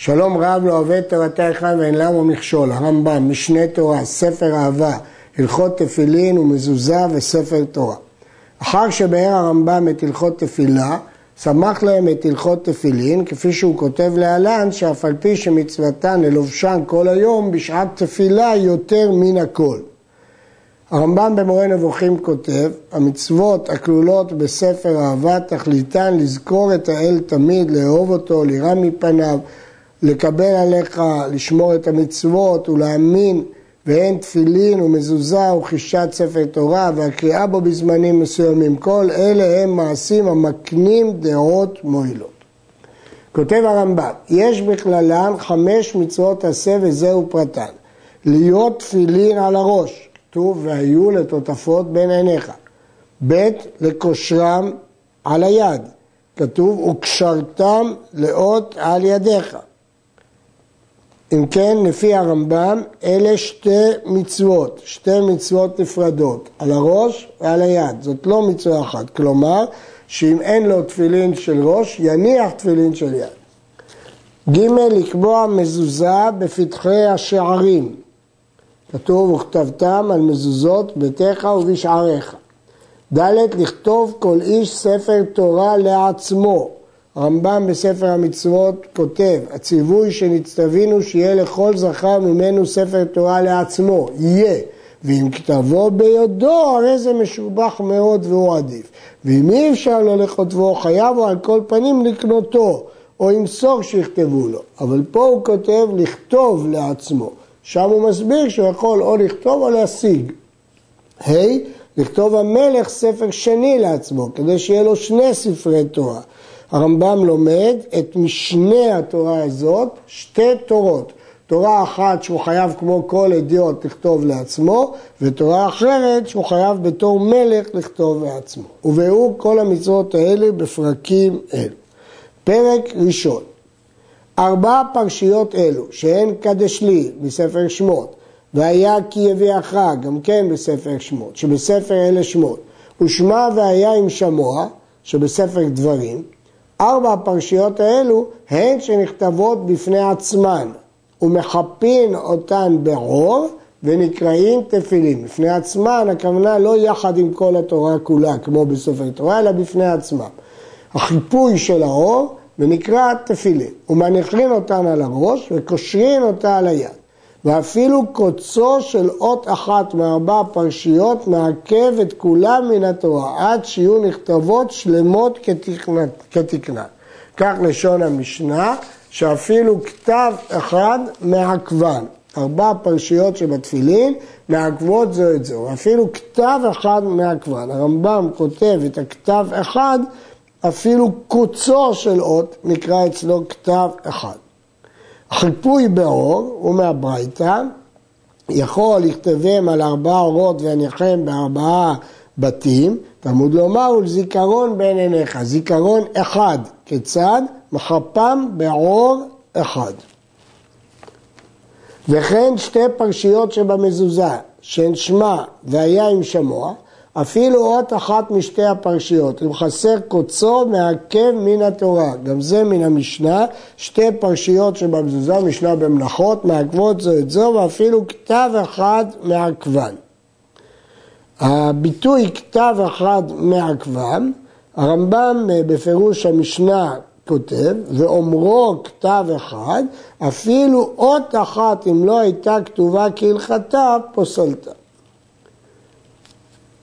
שלום רב לא אוהב תורתך ואין למה מכשול, הרמב"ם, משנה תורה, ספר אהבה, הלכות תפילין ומזוזה וספר תורה. אחר שבאר הרמב"ם את הלכות תפילה, סמך להם את הלכות תפילין, כפי שהוא כותב להלן, שאף על פי שמצוותן ללובשן כל היום, בשעת תפילה יותר מן הכל. הרמב"ם במורה נבוכים כותב, המצוות הכלולות בספר אהבה תכליתן לזכור את האל תמיד, לאהוב אותו, לירא מפניו, לקבל עליך, לשמור את המצוות ולהאמין ואין תפילין ומזוזה וחישת ספר תורה והקריאה בו בזמנים מסוימים. כל אלה הם מעשים המקנים דעות מועילות. כותב הרמב"ם, יש בכללן חמש מצוות עשה וזהו פרטן. להיות תפילין על הראש, כתוב והיו לטוטפות בין עיניך. ב' לקושרם על היד, כתוב וקשרתם לאות על ידיך. אם כן, לפי הרמב"ם, אלה שתי מצוות, שתי מצוות נפרדות, על הראש ועל היד. זאת לא מצווה אחת. כלומר, שאם אין לו תפילין של ראש, יניח תפילין של יד. ג' לקבוע מזוזה בפתחי השערים. כתוב, וכתבתם על מזוזות ביתך ובשעריך. ד' לכתוב כל איש ספר תורה לעצמו. הרמב"ם בספר המצוות כותב, הציווי שנצטווינו שיהיה לכל זכר ממנו ספר תורה לעצמו, יהיה. ואם כתבו ביודו, הרי זה משובח מאוד והוא עדיף. ואם אי אפשר לו לכותבו, חייב הוא על כל פנים לקנותו, או ימסור שיכתבו לו. אבל פה הוא כותב לכתוב לעצמו. שם הוא מסביר שהוא יכול או לכתוב או להשיג. ה', hey, לכתוב המלך ספר שני לעצמו, כדי שיהיה לו שני ספרי תורה. הרמב"ם לומד את משנה התורה הזאת, שתי תורות. תורה אחת שהוא חייב כמו כל אדיוט לכתוב לעצמו, ותורה אחרת שהוא חייב בתור מלך לכתוב לעצמו. ובאו כל המצוות האלה בפרקים אלו. פרק ראשון, ארבע פרשיות אלו, שהן קדשלי בספר שמות, והיה כי יביאך גם כן בספר שמות, שבספר אלה שמות, ושמע והיה עם שמוע, שבספר דברים, ארבע הפרשיות האלו הן שנכתבות בפני עצמן ומחפין אותן בעור ונקראים תפילין. בפני עצמן הכוונה לא יחד עם כל התורה כולה כמו בסופר תורה אלא בפני עצמם. החיפוי של האור ונקרא תפילין ומניחים אותן על הראש וקושרים אותה על היד. ואפילו קוצו של אות אחת מארבע פרשיות מעכב את כולם מן התורה, עד שיהיו נכתבות שלמות כתקנן. כך לשון המשנה, שאפילו כתב אחד מעכבן. ארבע פרשיות שבתפילין מעכבות זו את זו, אפילו כתב אחד מעכבן. הרמב"ם כותב את הכתב אחד, אפילו קוצו של אות נקרא אצלו כתב אחד. חיפוי באור הוא מהברייתא, יכול לכתבם על ארבעה אורות והניחם בארבעה בתים, תלמוד לומר ולזיכרון בין עיניך, זיכרון אחד, כיצד? מחפם בעור אחד. וכן שתי פרשיות שבמזוזה, שהן שמע והיה עם שמוע, אפילו אות אחת משתי הפרשיות, אם חסר קוצו מעכב מן התורה, גם זה מן המשנה, שתי פרשיות שבמזוזה, משנה במלאכות, מעכבות זו את זו, ואפילו כתב אחד מעכבן. הביטוי כתב אחד מעכבן, הרמב"ם בפירוש המשנה כותב, ואומרו כתב אחד, אפילו אות אחת אם לא הייתה כתובה כהלכתה, פוסלתה.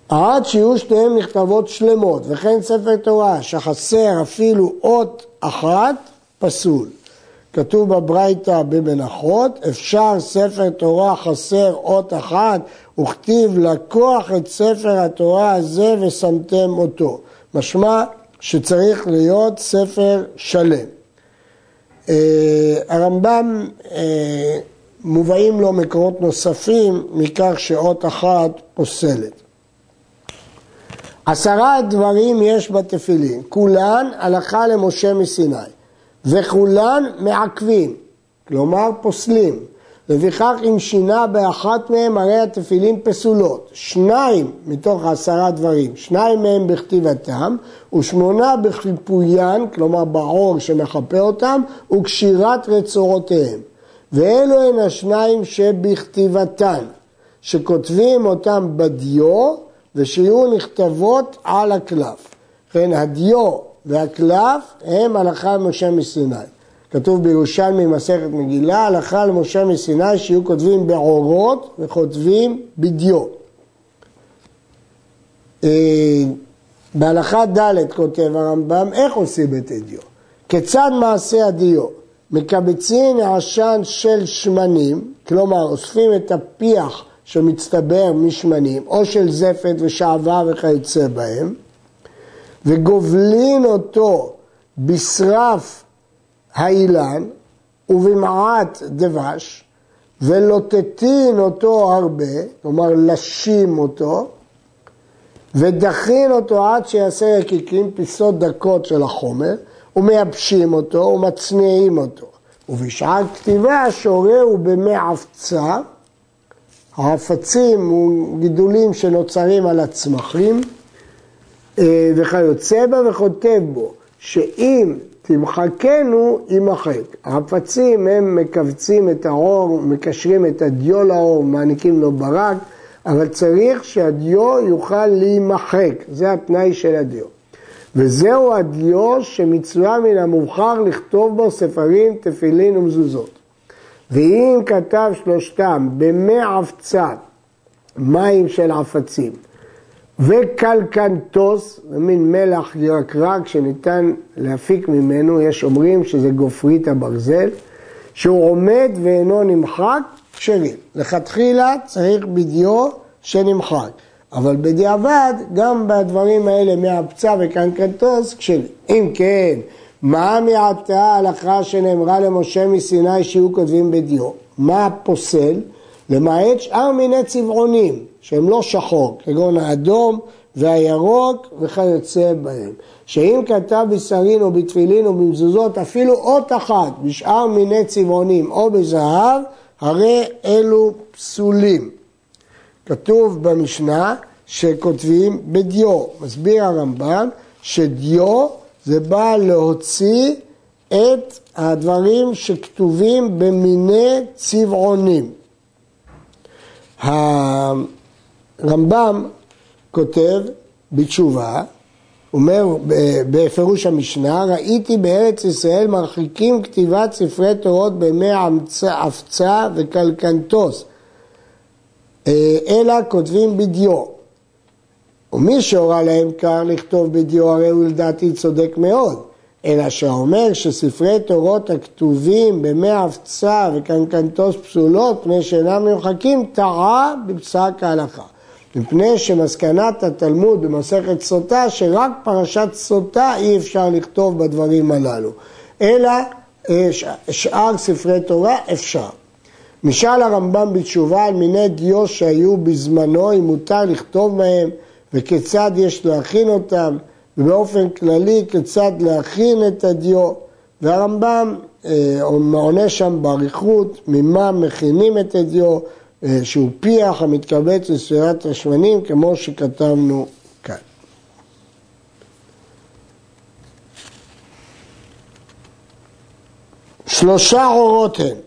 עד שיהיו שתיהן נכתבות שלמות, וכן ספר תורה שחסר אפילו אות אחת, פסול. כתוב בברייתא במנחות, אפשר ספר תורה חסר אות אחת, וכתיב לקוח את ספר התורה הזה ושמתם אותו. משמע שצריך להיות ספר שלם. אה, הרמב"ם אה, מובאים לו מקורות נוספים מכך שאות אחת פוסלת. עשרה דברים יש בתפילין, כולן הלכה למשה מסיני, וכולן מעכבים, כלומר פוסלים, לפיכך אם שינה באחת מהם הרי התפילין פסולות. שניים מתוך עשרה דברים, שניים מהם בכתיבתם ושמונה בחיפוין, כלומר בעור שמחפה אותם, וקשירת רצורותיהם. ואלו הן השניים שבכתיבתן, שכותבים אותם בדיו ושיהיו נכתבות על הקלף. כן, הדיו והקלף הם הלכה למשה מסיני. כתוב בירושלמי מסכת מגילה, הלכה למשה מסיני שיהיו כותבים בעורות וכותבים בדיו. אה, בהלכה ד' כותב הרמב"ם, איך עושים את הדיו? כיצד מעשה הדיו? מקבצים עשן של שמנים, כלומר אוספים את הפיח שמצטבר משמנים, או של זפת ושעווה וכיוצא בהם, וגובלין אותו בשרף האילן ובמעט דבש, ולוטטין אותו הרבה, כלומר לשים אותו, ודחין אותו עד שיעשה יקיקים, פיסות דקות של החומר, ומייבשים אותו ומצניעים אותו. ובשעת כתיבה שורהו במי העפצים הוא גידולים שנוצרים על הצמחים, אה, וכיוצא בה וכותב בו, שאם תמחקנו, יימחק. החפצים הם מכווצים את האור, מקשרים את הדיו לאור, מעניקים לו ברק, אבל צריך שהדיו יוכל להימחק, זה התנאי של הדיו. וזהו הדיו שמצווה מן המובחר לכתוב בו ספרים, תפילין ומזוזות. ואם כתב שלושתם במי עפצת, מים של עפצים, וקלקנטוס, זה מין מלח ירקרק שניתן להפיק ממנו, יש אומרים שזה גופרית הברזל, שהוא עומד ואינו נמחק, כשרים. לכתחילה צריך בדיו שנמחק, אבל בדיעבד גם בדברים האלה מהפצע וקנקנטוס כשרים. אם כן, מה מעתה ההלכה שנאמרה למשה מסיני שיהיו כותבים בדיו? מה הפוסל? למעט שאר מיני צבעונים שהם לא שחור, כגון האדום והירוק וכיוצא בהם. שאם כתב בשרין או בתפילין או במזוזות אפילו אות אחת בשאר מיני צבעונים או בזהב, הרי אלו פסולים. כתוב במשנה שכותבים בדיו. מסביר הרמב"ם שדיו זה בא להוציא את הדברים שכתובים במיני צבעונים. הרמב"ם כותב בתשובה, אומר בפירוש המשנה, ראיתי בארץ ישראל מרחיקים כתיבת ספרי תורות בימי עפצה וקלקנטוס, אה, אלא כותבים בדיו. ומי שהורה להם כך לכתוב בדיו הרי הוא לדעתי צודק מאוד. אלא שאומר שספרי תורות הכתובים במי הפצה וקנקנטוס פסולות, מי שאינם נמחקים, טעה בפסק ההלכה. מפני שמסקנת התלמוד במסכת סוטה, שרק פרשת סוטה אי אפשר לכתוב בדברים הללו, אלא אה, שאר ספרי תורה אפשר. משאל הרמב"ם בתשובה על מיני דיו שהיו בזמנו, אם מותר לכתוב בהם וכיצד יש להכין אותם. ובאופן כללי כיצד להכין את הדיו, והרמב"ם אה, עונה שם באריכות ממה מכינים את הדיו, אה, שהוא פיח המתקבץ לספירת השמנים, כמו שכתבנו כאן. שלושה אורות הם.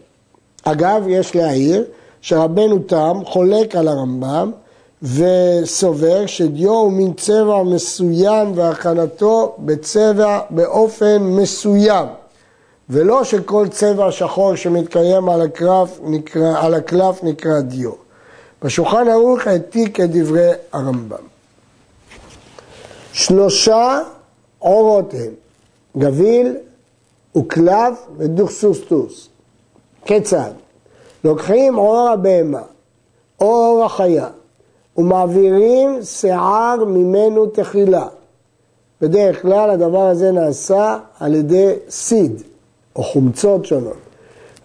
אגב, יש להעיר שרבנו תם חולק על הרמב"ם וסובר שדיו הוא מין צבע מסוים והכנתו בצבע באופן מסוים ולא שכל צבע שחור שמתקיים על הקלף נקרא, על הקלף נקרא דיו. בשולחן ערוך העתיק את דברי הרמב"ם. שלושה עורות הם, גביל וקלף ודוכסוסטוס. כיצד? לוקחים עור הבהמה עור החיה ומעבירים שיער ממנו תחילה. בדרך כלל הדבר הזה נעשה על ידי סיד או חומצות שונות.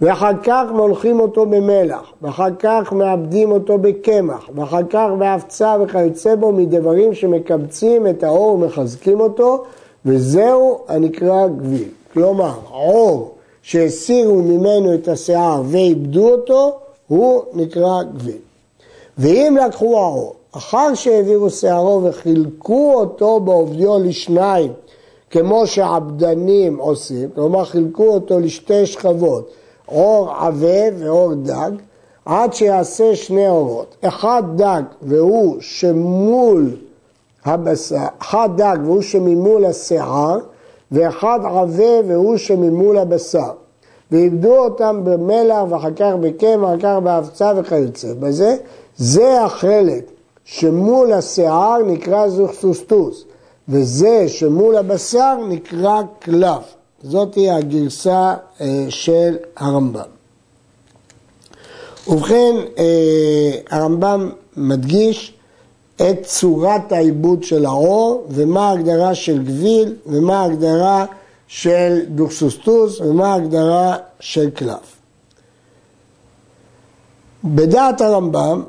ואחר כך מולכים אותו במלח, ואחר כך מאבדים אותו בקמח, ואחר כך בהפצה וכיוצא בו מדברים שמקבצים את האור ומחזקים אותו, וזהו הנקרא גביל. כלומר, עור שהסירו ממנו את השיער ואיבדו אותו, הוא נקרא גביל. ואם לקחו העור, אחר שהעבירו שערו וחילקו אותו בעובדיו לשניים, כמו שעבדנים עושים, כלומר חילקו אותו לשתי שכבות, עור עבה ועור דג, עד שיעשה שני אורות, אחד דג והוא שמול הבשר, אחד דג והוא שממול השיער, ואחד עבה והוא שממול הבשר. ואיבדו אותם במלח ואחר כך בקמח, אחר כך באבצה וכיוצא בזה. זה החלק שמול השיער נקרא זוכסוסטוס, וזה שמול הבשר נקרא קלף. זאת היא הגרסה אה, של הרמב"ם. ובכן, אה, הרמב"ם מדגיש את צורת העיבוד של העור ומה ההגדרה של גביל ומה ההגדרה של דוקסוסטוס ומה ההגדרה של קלף. בדעת הרמב"ם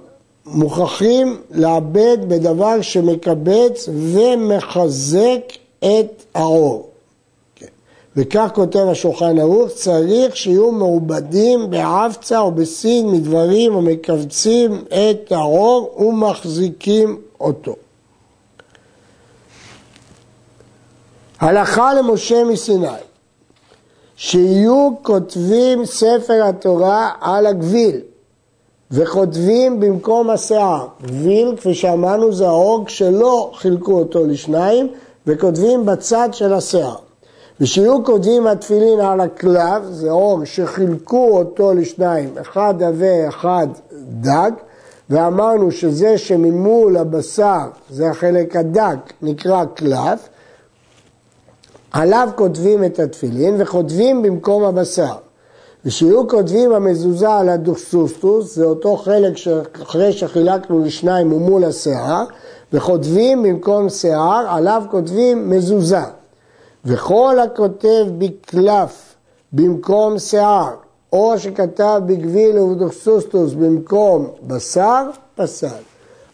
מוכרחים לאבד בדבר שמקבץ ומחזק את העור. וכך כותב השולחן ערוך, צריך שיהיו מעובדים בעפצה או בסין מדברים המכווצים את העור ומחזיקים אותו. הלכה למשה מסיני, שיהיו כותבים ספר התורה על הגביל וכותבים במקום השיער. גביל, כפי שאמרנו, זה העור כשלא חילקו אותו לשניים וכותבים בצד של השיער. ושיהיו כותבים התפילין על הקלף, זה אור שחילקו אותו לשניים, אחד עבה, אחד דג, ואמרנו שזה שממול הבשר, זה החלק הדק, נקרא קלף, עליו כותבים את התפילין וכותבים במקום הבשר. ושיהיו כותבים המזוזה על הדוכסוסטוס, זה אותו חלק שאחרי שחילקנו לשניים הוא מול השיער, וכותבים במקום שיער, עליו כותבים מזוזה. וכל הכותב בקלף במקום שיער, או שכתב בגביל ובדוכסוסטוס במקום בשר, פסל.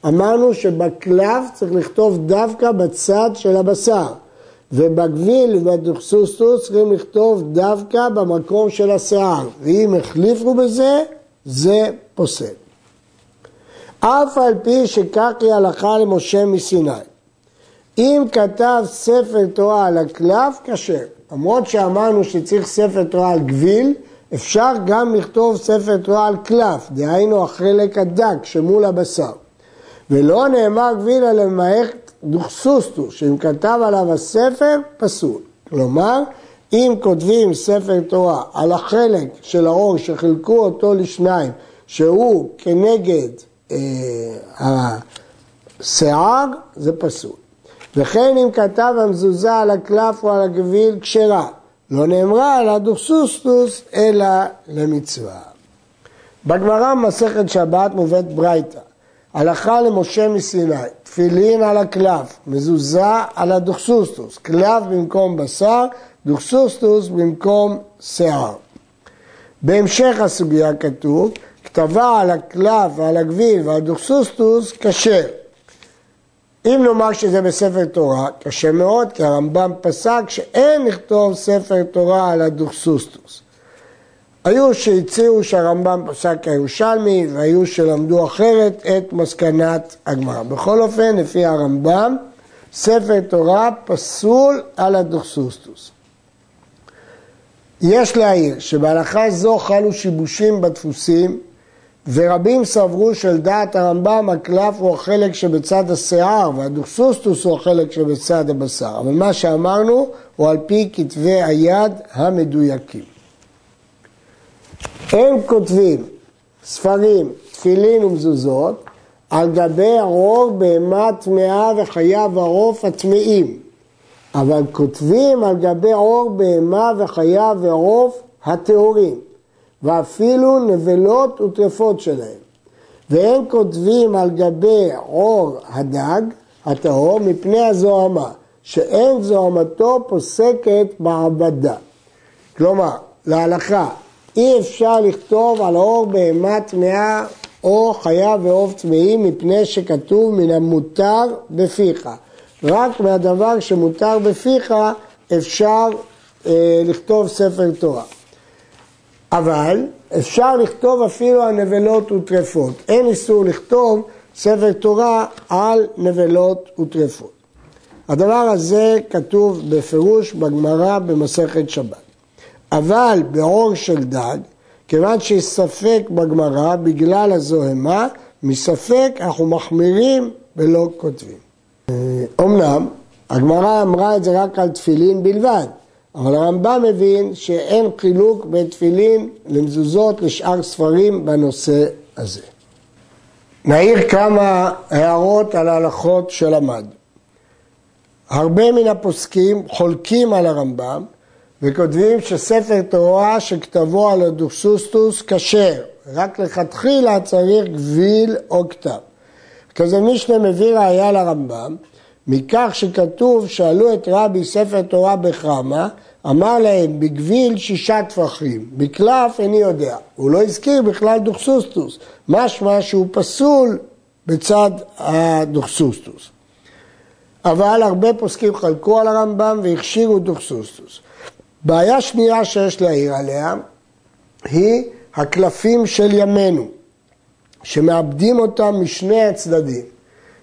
אמרנו שבקלף צריך לכתוב דווקא בצד של הבשר, ובגביל ובדוכסוסטוס צריכים לכתוב דווקא במקום של השיער, ואם החליפו בזה, זה פוסל. אף על פי שכך היא הלכה למשה מסיני. אם כתב ספר תורה על הקלף, כשר. למרות שאמרנו שצריך ספר תורה על גביל, אפשר גם לכתוב ספר תורה על קלף, דהיינו החלק הדק שמול הבשר. ולא נאמר גביל אלא למערכת דוכסוסטו, שאם כתב עליו הספר, פסול. כלומר, אם כותבים ספר תורה על החלק של האור שחילקו אותו לשניים, שהוא כנגד אה, השיער, זה פסול. וכן אם כתב המזוזה על הקלף או על הגביל כשרה, לא נאמרה על הדוכסוסטוס אלא למצווה. בגמרא מסכת שבת מובאת ברייתא, הלכה למשה מסיני, תפילין על הקלף, מזוזה על הדוכסוסטוס, קלף במקום בשר, דוכסוסטוס במקום שיער. בהמשך הסוגיה כתוב, כתבה על הקלף ועל הגביל ועל דוכסוסטוס כשר. אם נאמר שזה בספר תורה, קשה מאוד, כי הרמב"ם פסק שאין לכתוב ספר תורה על הדוכסוסטוס. היו שהציעו שהרמב"ם פסק כירושלמי, והיו שלמדו אחרת את מסקנת הגמרא. בכל אופן, לפי הרמב"ם, ספר תורה פסול על הדוכסוסטוס. יש להעיר שבהלכה זו חלו שיבושים בדפוסים ורבים סברו שלדעת הרמב"ם הקלף הוא החלק שבצד השיער והדוכסוסטוס הוא החלק שבצד הבשר. אבל מה שאמרנו הוא על פי כתבי היד המדויקים. הם כותבים ספרים, תפילין ומזוזות על גבי ערור בהמה טמאה וחיה ועוף הטמאים, אבל כותבים על גבי עור בהמה וחיה ועוף הטהורים. ואפילו נבלות וטרפות שלהם. והם כותבים על גבי עור הדג הטהור מפני הזוהמה, שאין זוהמתו פוסקת מעבדה. כלומר, להלכה, אי אפשר לכתוב על עור בהמה טמאה או חיה ועוף טמאים מפני שכתוב מן המותר בפיך. רק מהדבר שמותר בפיך אפשר אה, לכתוב ספר תורה. אבל אפשר לכתוב אפילו על נבלות וטרפות. אין איסור לכתוב ספר תורה על נבלות וטרפות. הדבר הזה כתוב בפירוש בגמרא במסכת שבת. אבל בעור של דג, כיוון שיש ספק בגמרא בגלל הזוהמה, מספק אנחנו מחמירים ולא כותבים. אמנם הגמרא אמרה את זה רק על תפילין בלבד, אבל הרמב"ם מבין שאין חילוק בין תפילין למזוזות לשאר ספרים בנושא הזה. נעיר כמה הערות על ההלכות שלמד. הרבה מן הפוסקים חולקים על הרמב"ם וכותבים שספר תורה שכתבו על הדוקסוסטוס כשר, רק לכתחילה צריך גביל או כתב. כזה משנה מביא ראיה לרמב"ם, מכך שכתוב שאלו את רבי ספר תורה בחמה, אמר להם בגביל שישה טפחים, בקלף איני יודע. הוא לא הזכיר בכלל דוכסוסטוס, משמע שהוא פסול בצד הדוכסוסטוס. אבל הרבה פוסקים חלקו על הרמב"ם והכשירו דוכסוסטוס. בעיה שנייה שיש להעיר עליה היא הקלפים של ימינו, שמאבדים אותם משני הצדדים.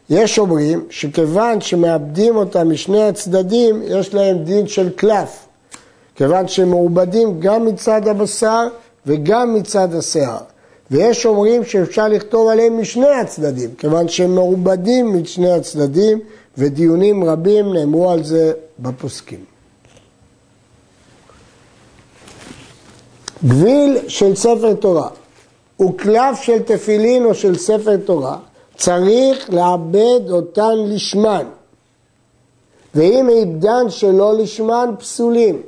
יש אומרים שכיוון שמאבדים אותם משני הצדדים, יש להם דין של קלף, כיוון שהם מעובדים גם מצד הבשר וגם מצד השיער. ויש אומרים שאפשר לכתוב עליהם משני הצדדים, כיוון שהם מעובדים משני הצדדים, ודיונים רבים נאמרו על זה בפוסקים. גביל של ספר תורה וקלף של תפילין או של ספר תורה, צריך לעבד אותן לשמן, ואם עבדן שלא לשמן, פסולים.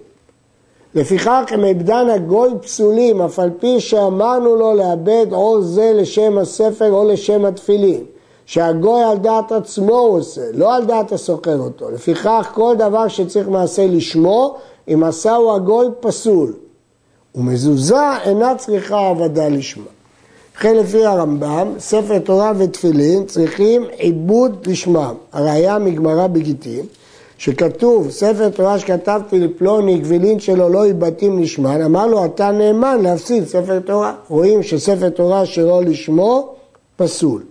לפיכך הם עבדן הגוי פסולים, אף על פי שאמרנו לו לאבד או זה לשם הספר או לשם התפילין. שהגוי על דעת עצמו הוא עושה, לא על דעת הסוחר אותו. לפיכך כל דבר שצריך מעשה לשמו, אם עשהו הגוי פסול. ומזוזה אינה צריכה עבדה לשמה. וכן לפי הרמב"ם, ספר תורה ותפילין צריכים עיבוד לשמם. הראיה מגמרא בגיטין, שכתוב, ספר תורה שכתבתי לפלוני, גבילין שלו לא יבטים לשמן, אמר לו, אתה נאמן להפסיד ספר תורה. רואים שספר תורה שלא לשמו, פסול.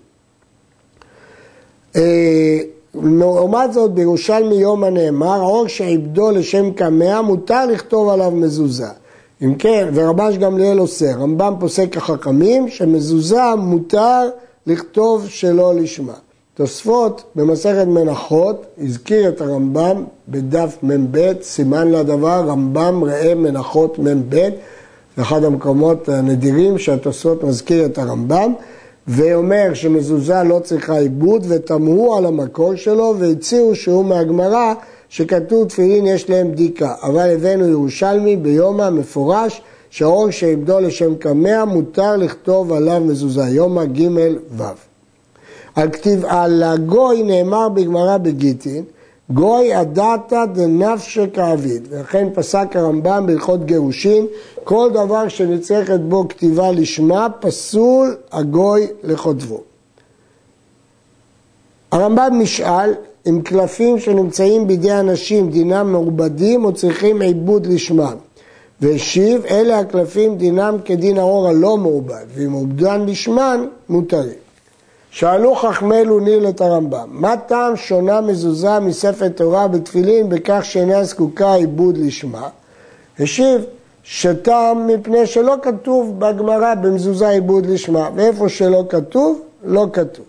אה, לעומת זאת, בירושלמי יום הנאמר, עור שעיבדו לשם קמע, מותר לכתוב עליו מזוזה. אם כן, ורבש גמליאל עושה, רמב"ם פוסק החכמים שמזוזה מותר לכתוב שלא לשמה. תוספות במסכת מנחות הזכיר את הרמב"ם בדף מ"ב, סימן לדבר, רמב"ם ראה מנחות מ"ב, זה אחד המקומות הנדירים שהתוספות מזכיר את הרמב"ם, ואומר שמזוזה לא צריכה עיבוד ותמרו על המקור שלו והציעו שהוא מהגמרא שכתוב תפילין יש להם בדיקה, אבל הבאנו ירושלמי ביומא מפורש שהאור שעיבדו לשם קמע מותר לכתוב עליו מזוזה, יומא ג' ו'. על כתיב על הגוי נאמר בגמרא בגיטין, גוי הדתא דנפשי כעביד, ולכן פסק הרמב"ם בהלכות גירושין, כל דבר שנצרכת בו כתיבה לשמה, פסול הגוי לכותבו. הרמב"ם נשאל אם קלפים שנמצאים בידי אנשים דינם מעובדים או צריכים עיבוד לשמם. והשיב, אלה הקלפים דינם כדין האור הלא מעובד, ואם עובדן לשמן, מותרים. שאלו חכמי לוניל את הרמב"ם, מה טעם שונה מזוזה מספר תורה בתפילין בכך שאינה זקוקה עיבוד לשמה? השיב, שטעם מפני שלא כתוב בגמרא במזוזה עיבוד לשמה, ואיפה שלא כתוב, לא כתוב.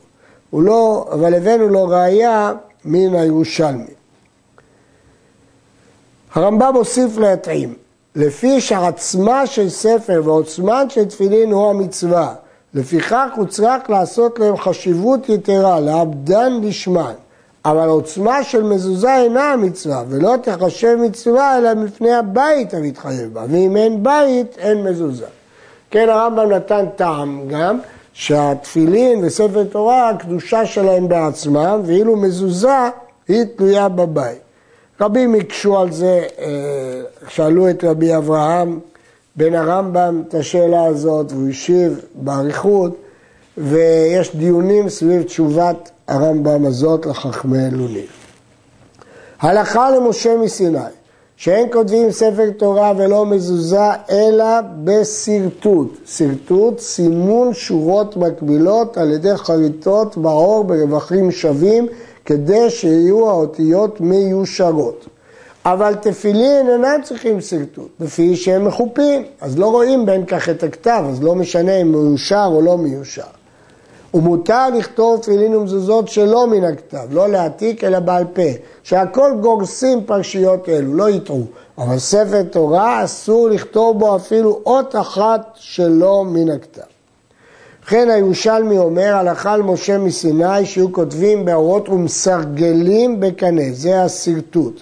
הוא לא, אבל הבאנו לו ראייה מן הירושלמי. הרמב"ם הוסיף להתאים, לפי שעצמה של ספר ועוצמן של תפילין הוא המצווה, לפיכך הוא צריך לעשות להם חשיבות יתרה, לעבדן לשמן. אבל עוצמה של מזוזה אינה המצווה, ולא תחשב מצווה אלא מפני הבית המתחייב בה, ואם אין בית, אין מזוזה. כן, הרמב"ם נתן טעם גם, שהתפילין וספר תורה, הקדושה שלהם בעצמם, ואילו מזוזה היא תלויה בבית. רבים הקשו על זה, אה, שאלו את רבי אברהם בן הרמב"ם את השאלה הזאת, והוא השיב באריכות, ויש דיונים סביב תשובת הרמב"ם הזאת לחכמי אלולים. הלכה למשה מסיני, שאין כותבים ספר תורה ולא מזוזה, אלא בשרטוט. שרטוט, סימון שורות מקבילות על ידי חריטות בעור ברווחים שווים, כדי שיהיו האותיות מיושרות. אבל תפילין אינם צריכים שרטוט, לפי שהם מחופים, אז לא רואים בין כך את הכתב, אז לא משנה אם מיושר או לא מיושר. ומותר לכתוב תפילין ומזוזות שלא מן הכתב, לא להעתיק אלא בעל פה, שהכל גורסים פרשיות אלו, לא יטעו. אבל ספר תורה אסור לכתוב בו אפילו אות אחת שלא מן הכתב. וכן הירושלמי אומר, הלכה על משה מסיני שיהיו כותבים באורות ומסרגלים בקנה, זה השרטוט.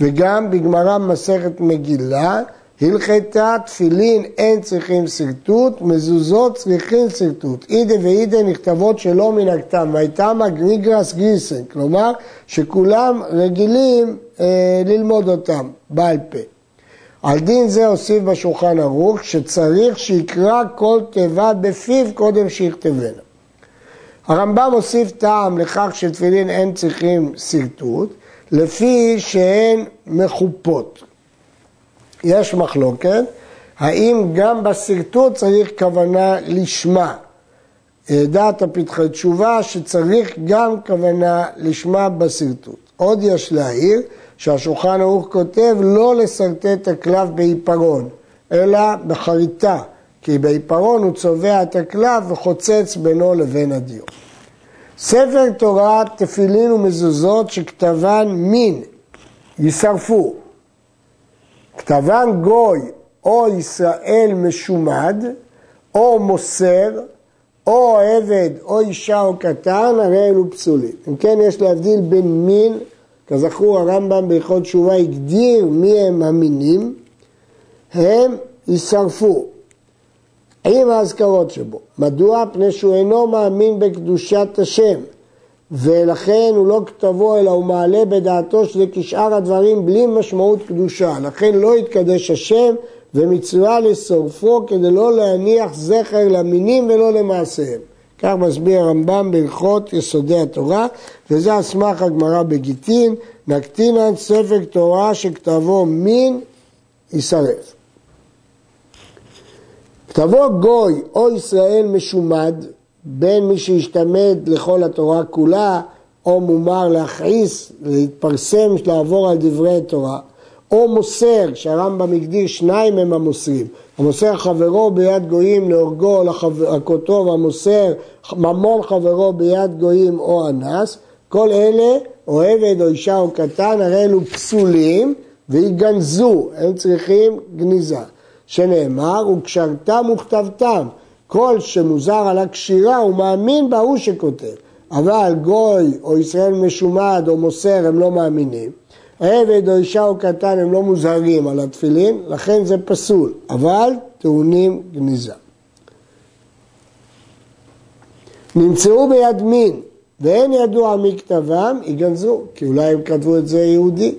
וגם בגמרא מסכת מגילה, הלכתה תפילין אין צריכים שרטוט, מזוזות צריכים שרטוט. אידה ואידה נכתבות שלא מן הכתב, והייתמה גריגרס גיסן, כלומר שכולם רגילים אה, ללמוד אותם בעל פה. על דין זה הוסיף בשולחן ערוך שצריך שיקרא כל תיבה בפיו קודם שיכתבנה. הרמב"ם הוסיף טעם לכך שתפילין אין צריכים שרטוט, לפי שהן מחופות. יש מחלוקת, האם גם בשרטוט צריך כוונה לשמה. דעת הפתחי תשובה שצריך גם כוונה לשמה בשרטוט. עוד יש להעיר שהשולחן ערוך כותב לא לשרטט הקלף בעיפרון, אלא בחריטה, כי בעיפרון הוא צובע את הקלף וחוצץ בינו לבין הדיו. ספר תורה, תפילין ומזוזות שכתבן מין, יישרפו. כתבן גוי או ישראל משומד, או מוסר, או עבד, או אישה או קטן, הרי אלו פסולים. אם כן, יש להבדיל בין מין, כזכור הרמב"ם בהלכות תשובה הגדיר מי הם המינים, הם יישרפו. עם האזכרות שבו. מדוע? פני שהוא אינו מאמין בקדושת השם, ולכן הוא לא כתבו אלא הוא מעלה בדעתו שזה כשאר הדברים בלי משמעות קדושה. לכן לא יתקדש השם ומצווה לשורפו כדי לא להניח זכר למינים ולא למעשיהם. כך מסביר הרמב"ם בהלכות יסודי התורה, וזה על סמך הגמרא בגיטין, נקטינן ספר תורה שכתבו מין יישרף. כתבו גוי או ישראל משומד, בין מי שהשתמד לכל התורה כולה, או מומר להכעיס, להתפרסם, לעבור על דברי התורה, או מוסר, שהרמב"ם הגדיר שניים הם המוסרים, המוסר חברו ביד גויים להורגו, להכותו והמוסר ממון חברו ביד גויים או אנס, כל אלה, או עבד או אישה או קטן, הרי אלו פסולים ויגנזו, הם צריכים גניזה. שנאמר, וקשרתם וכתבתם. כל שמוזר על הקשירה הוא מאמין בהוא שכותב. אבל גוי או ישראל משומד או מוסר הם לא מאמינים. עבד או אישה או קטן הם לא מוזהרים על התפילין, לכן זה פסול, אבל טעונים גניזה. נמצאו ביד מין ואין ידוע מי כתבם, יגנזו, כי אולי הם כתבו את זה יהודי.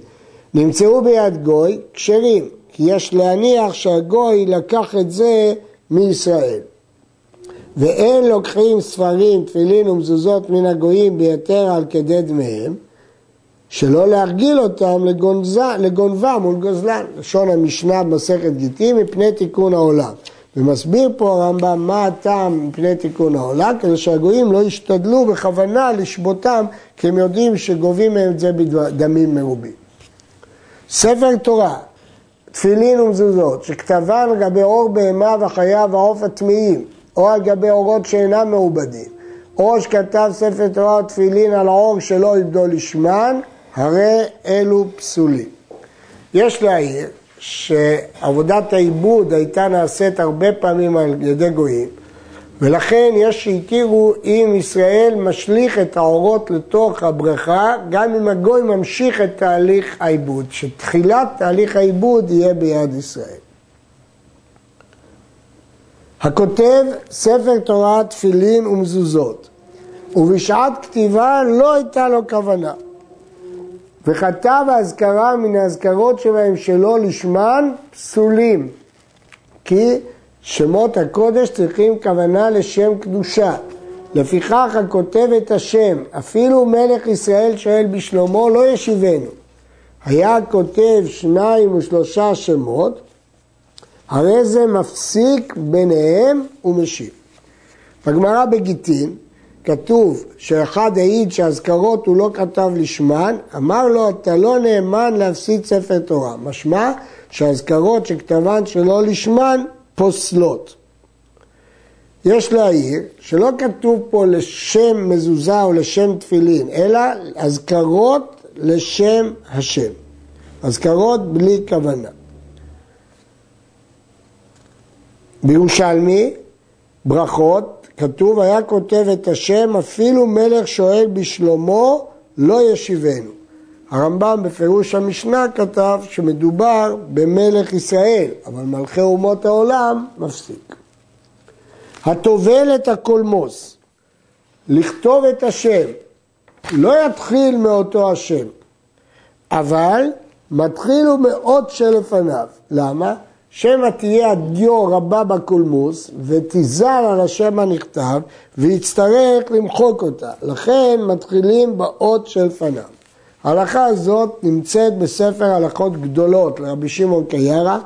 נמצאו ביד גוי, כשרים, כי יש להניח שהגוי לקח את זה מישראל. ואין לוקחים ספרים, תפילין ומזוזות מן הגויים ביתר על כדי דמיהם, שלא להרגיל אותם לגונזה, לגונבה מול גוזלן. לשון המשנה במסכת גיטין מפני תיקון העולם. ומסביר פה הרמב"ם מה הטעם מפני תיקון העולם, כדי שהגויים לא ישתדלו בכוונה לשבותם, כי הם יודעים שגובים מהם את זה בדמים מרובים. ספר תורה תפילין ומזוזות, שכתבן על גבי אור בהמה וחיה והעוף הטמאים, או על גבי אורות שאינם מעובדים, או שכתב ספר תורה או תפילין על עור שלא יבדו לשמן, הרי אלו פסולים. יש להעיר שעבודת העיבוד הייתה נעשית הרבה פעמים על ידי גויים, ולכן יש שהכירו אם ישראל משליך את האורות לתוך הבריכה, גם אם הגוי ממשיך את תהליך העיבוד, שתחילת תהליך העיבוד יהיה ביד ישראל. הכותב ספר תורה, תפילין ומזוזות, ובשעת כתיבה לא הייתה לו כוונה. וכתב האזכרה מן האזכרות שבהם שלא לשמן פסולים, כי שמות הקודש צריכים כוונה לשם קדושה. לפיכך הכותב את השם, אפילו מלך ישראל שואל בשלומו לא ישיבנו. היה כותב שניים ושלושה שמות, הרי זה מפסיק ביניהם ומשיב. בגמרא בגיטין כתוב שאחד העיד שאזכרות הוא לא כתב לשמן, אמר לו אתה לא נאמן להפסיד ספר תורה. משמע שהאזכרות שכתבן שלא לשמן פוסלות. יש להעיר שלא כתוב פה לשם מזוזה או לשם תפילין, אלא אזכרות לשם השם. אזכרות בלי כוונה. בירושלמי, ברכות, כתוב, היה כותב את השם, אפילו מלך שואל בשלומו, לא ישיבנו. הרמב"ם בפירוש המשנה כתב שמדובר במלך ישראל, אבל מלכי אומות העולם מפסיק. הטובל את הקולמוס, לכתוב את השם, לא יתחיל מאותו השם, אבל מתחילו מאות שלפניו. למה? שמא תהיה הדיו רבה בקולמוס ותיזר על השם הנכתב ויצטרך למחוק אותה. לכן מתחילים באות שלפניו. ההלכה הזאת נמצאת בספר הלכות גדולות לרבי שמעון קיירה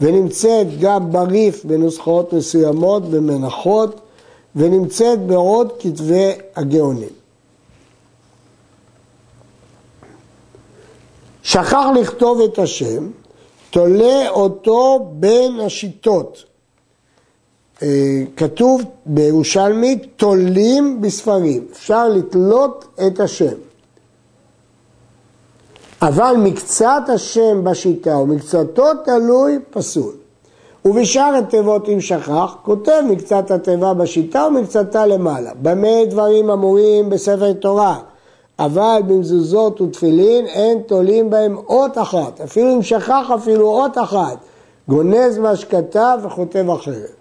ונמצאת גם בריף בנוסחאות מסוימות, במנחות, ונמצאת בעוד כתבי הגאונים. שכח לכתוב את השם, תולה אותו בין השיטות. אה, כתוב בירושלמי, תולים בספרים. אפשר לתלות את השם. אבל מקצת השם בשיטה ומקצתו תלוי פסול. ובשאר התיבות אם שכח, כותב מקצת התיבה בשיטה ומקצתה למעלה. במה דברים אמורים בספר תורה? אבל במזוזות ותפילין אין תולים בהם אות אחת, אפילו אם שכח אפילו אות אחת, גונז מה שכתב וכותב אחרת.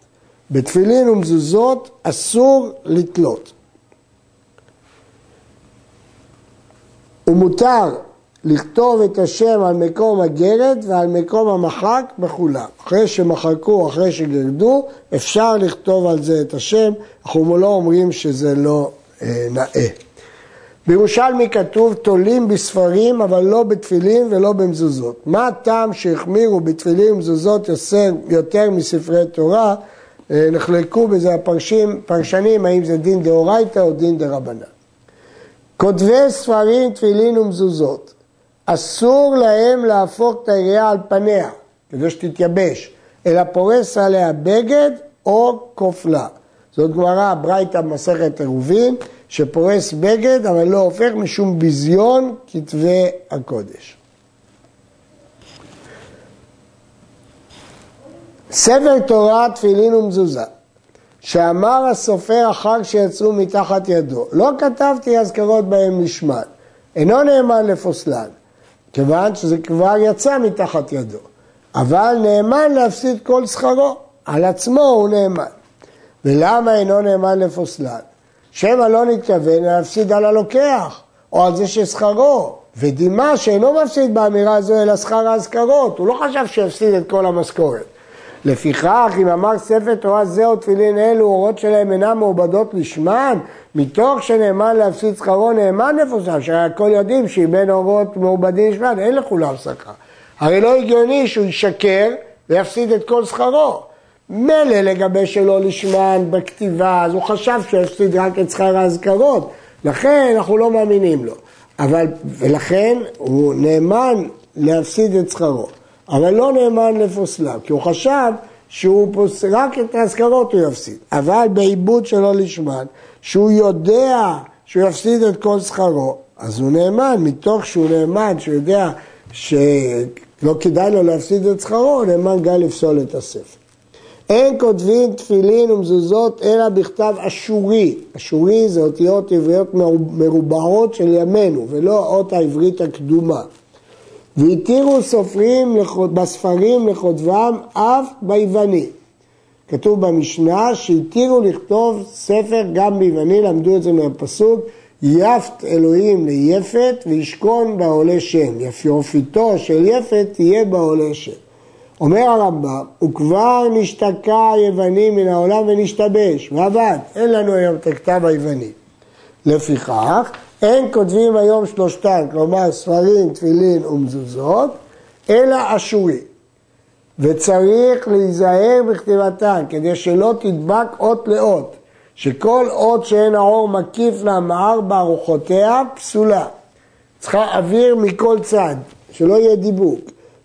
בתפילין ומזוזות אסור לתלות. ומותר לכתוב את השם על מקום הגרד ועל מקום המחק בכולם. אחרי שמחקו, אחרי שגרדו, אפשר לכתוב על זה את השם, אנחנו לא אומרים שזה לא אה, נאה. בירושלמי כתוב תולים בספרים אבל לא בתפילין ולא במזוזות. מה הטעם שהחמירו בתפילין ומזוזות יותר מספרי תורה? אה, נחלקו בזה הפרשים, פרשנים האם זה דין דאורייתא או דין דרבנן. כותבי ספרים, תפילין ומזוזות אסור להם להפוך את היריעה על פניה, כדי שתתייבש, אלא פורס עליה בגד או כופלה. זאת גמרא, ברייתא במסכת עירובין, שפורס בגד אבל לא הופך משום ביזיון כתבי הקודש. ספר תורה, תפילין ומזוזה, שאמר הסופר אחר שיצאו מתחת ידו, לא כתבתי אזכרות בהם לשמן, אינו נאמן לפוסלן, כיוון שזה כבר יצא מתחת ידו. אבל נאמן להפסיד כל שכרו, על עצמו הוא נאמן. ולמה אינו נאמן לפוסלן? שמא לא נתכוון להפסיד על הלוקח, או על זה ששכרו, ודימה שאינו מפסיד באמירה הזו אלא שכר האזכרות, הוא לא חשב שיפסיד את כל המשכורת. לפיכך, אם אמר ספר תורה זה או תפילין אלו, אורות שלהם אינם מעובדות לשמן, מתוך שנאמן להפסיד שכרו נאמן מפורסם, שהרי הכל יודעים שאם אין אורות מעובדים לשמן, אין לכולם שכר. הרי לא הגיוני שהוא ישקר ויפסיד את כל שכרו. מילא לגבי שלא לשמן בכתיבה, אז הוא חשב שהוא יפסיד רק את שכר האזכרות, לכן אנחנו לא מאמינים לו. אבל, ולכן הוא נאמן להפסיד את שכרו. אבל לא נאמן לפוסליו, כי הוא חשב שהוא פוס... רק את האזכרות הוא יפסיד. אבל בעיבוד שלא לשמן, שהוא יודע שהוא יפסיד את כל שכרו, אז הוא נאמן, מתוך שהוא נאמן, שהוא יודע שלא כדאי לו להפסיד את שכרו, הוא נאמן גם לפסול את הספר. אין כותבים תפילין ומזוזות אלא בכתב אשורי. אשורי זה אותיות עבריות מרובעות של ימינו, ולא האות העברית הקדומה. והתירו סופרים בספרים לכותבם אף ביווני. כתוב במשנה שהתירו לכתוב ספר גם ביווני, למדו את זה מהפסוק, יפת אלוהים ליפת וישכון בעולה שם. יפיופיתו של יפת תהיה בעולה שם. אומר הרמב"ם, הוא כבר נשתקע היווני מן העולם ונשתבש, ועבד, אין לנו היום את הכתב היווני. לפיכך, אין כותבים היום שלושתן, כלומר ספרים, תפילין ומזוזות, אלא אשורי. וצריך להיזהר בכתיבתן, כדי שלא תדבק אות לאות, שכל אות שאין האור מקיף לה מארבע ארוחותיה, פסולה. צריכה אוויר מכל צד, שלא יהיה דיבוק.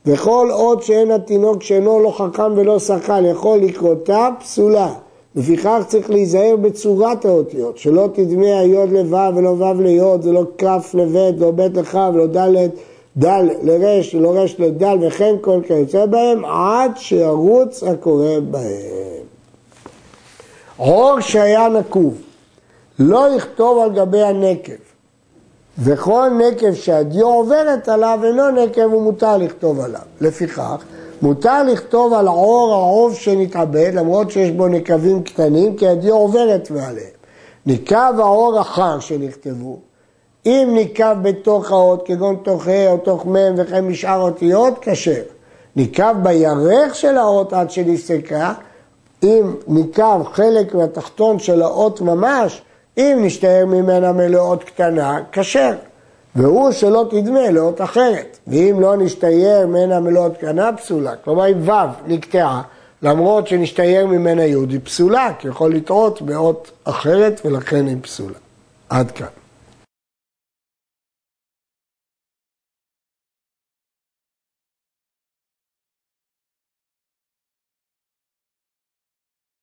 וכל אות שאין התינוק שאינו לא חכם ולא שחקן יכול לקרותה, פסולה. לפיכך צריך להיזהר בצורת האותיות, שלא תדמה היוד לו' ולא ו' ליוד, זה לא כ' לב', לא ב' לכ' ולא ד' דל לרש ולא רש לדל וכן כל כיוצא בהם עד שירוץ הקורא בהם. עור שהיה נקוב לא יכתוב על גבי הנקב וכל נקב שהדיו עוברת עליו אינו נקב ומותר לכתוב עליו. לפיכך מותר לכתוב על עור העוב שנתאבד למרות שיש בו נקבים קטנים כי הדיו עוברת מעליהם. נקב העור החר שנכתבו אם ניקב בתוך האות, כגון תוך ה' או תוך מ' וכן משאר אותיות, כשר. ניקב בירך של האות עד שנסתקה, אם ניקב חלק מהתחתון של האות ממש, אם נשתער ממנה מלאות קטנה, כשר. והוא שלא תדמה לאות אחרת. ואם לא נשתייר ממנה מלאות קטנה, פסולה. כלומר, אם ו' נקטעה, למרות שנשתייר ממנה י', היא פסולה, כי יכול לטעות באות אחרת ולכן היא פסולה. עד כאן.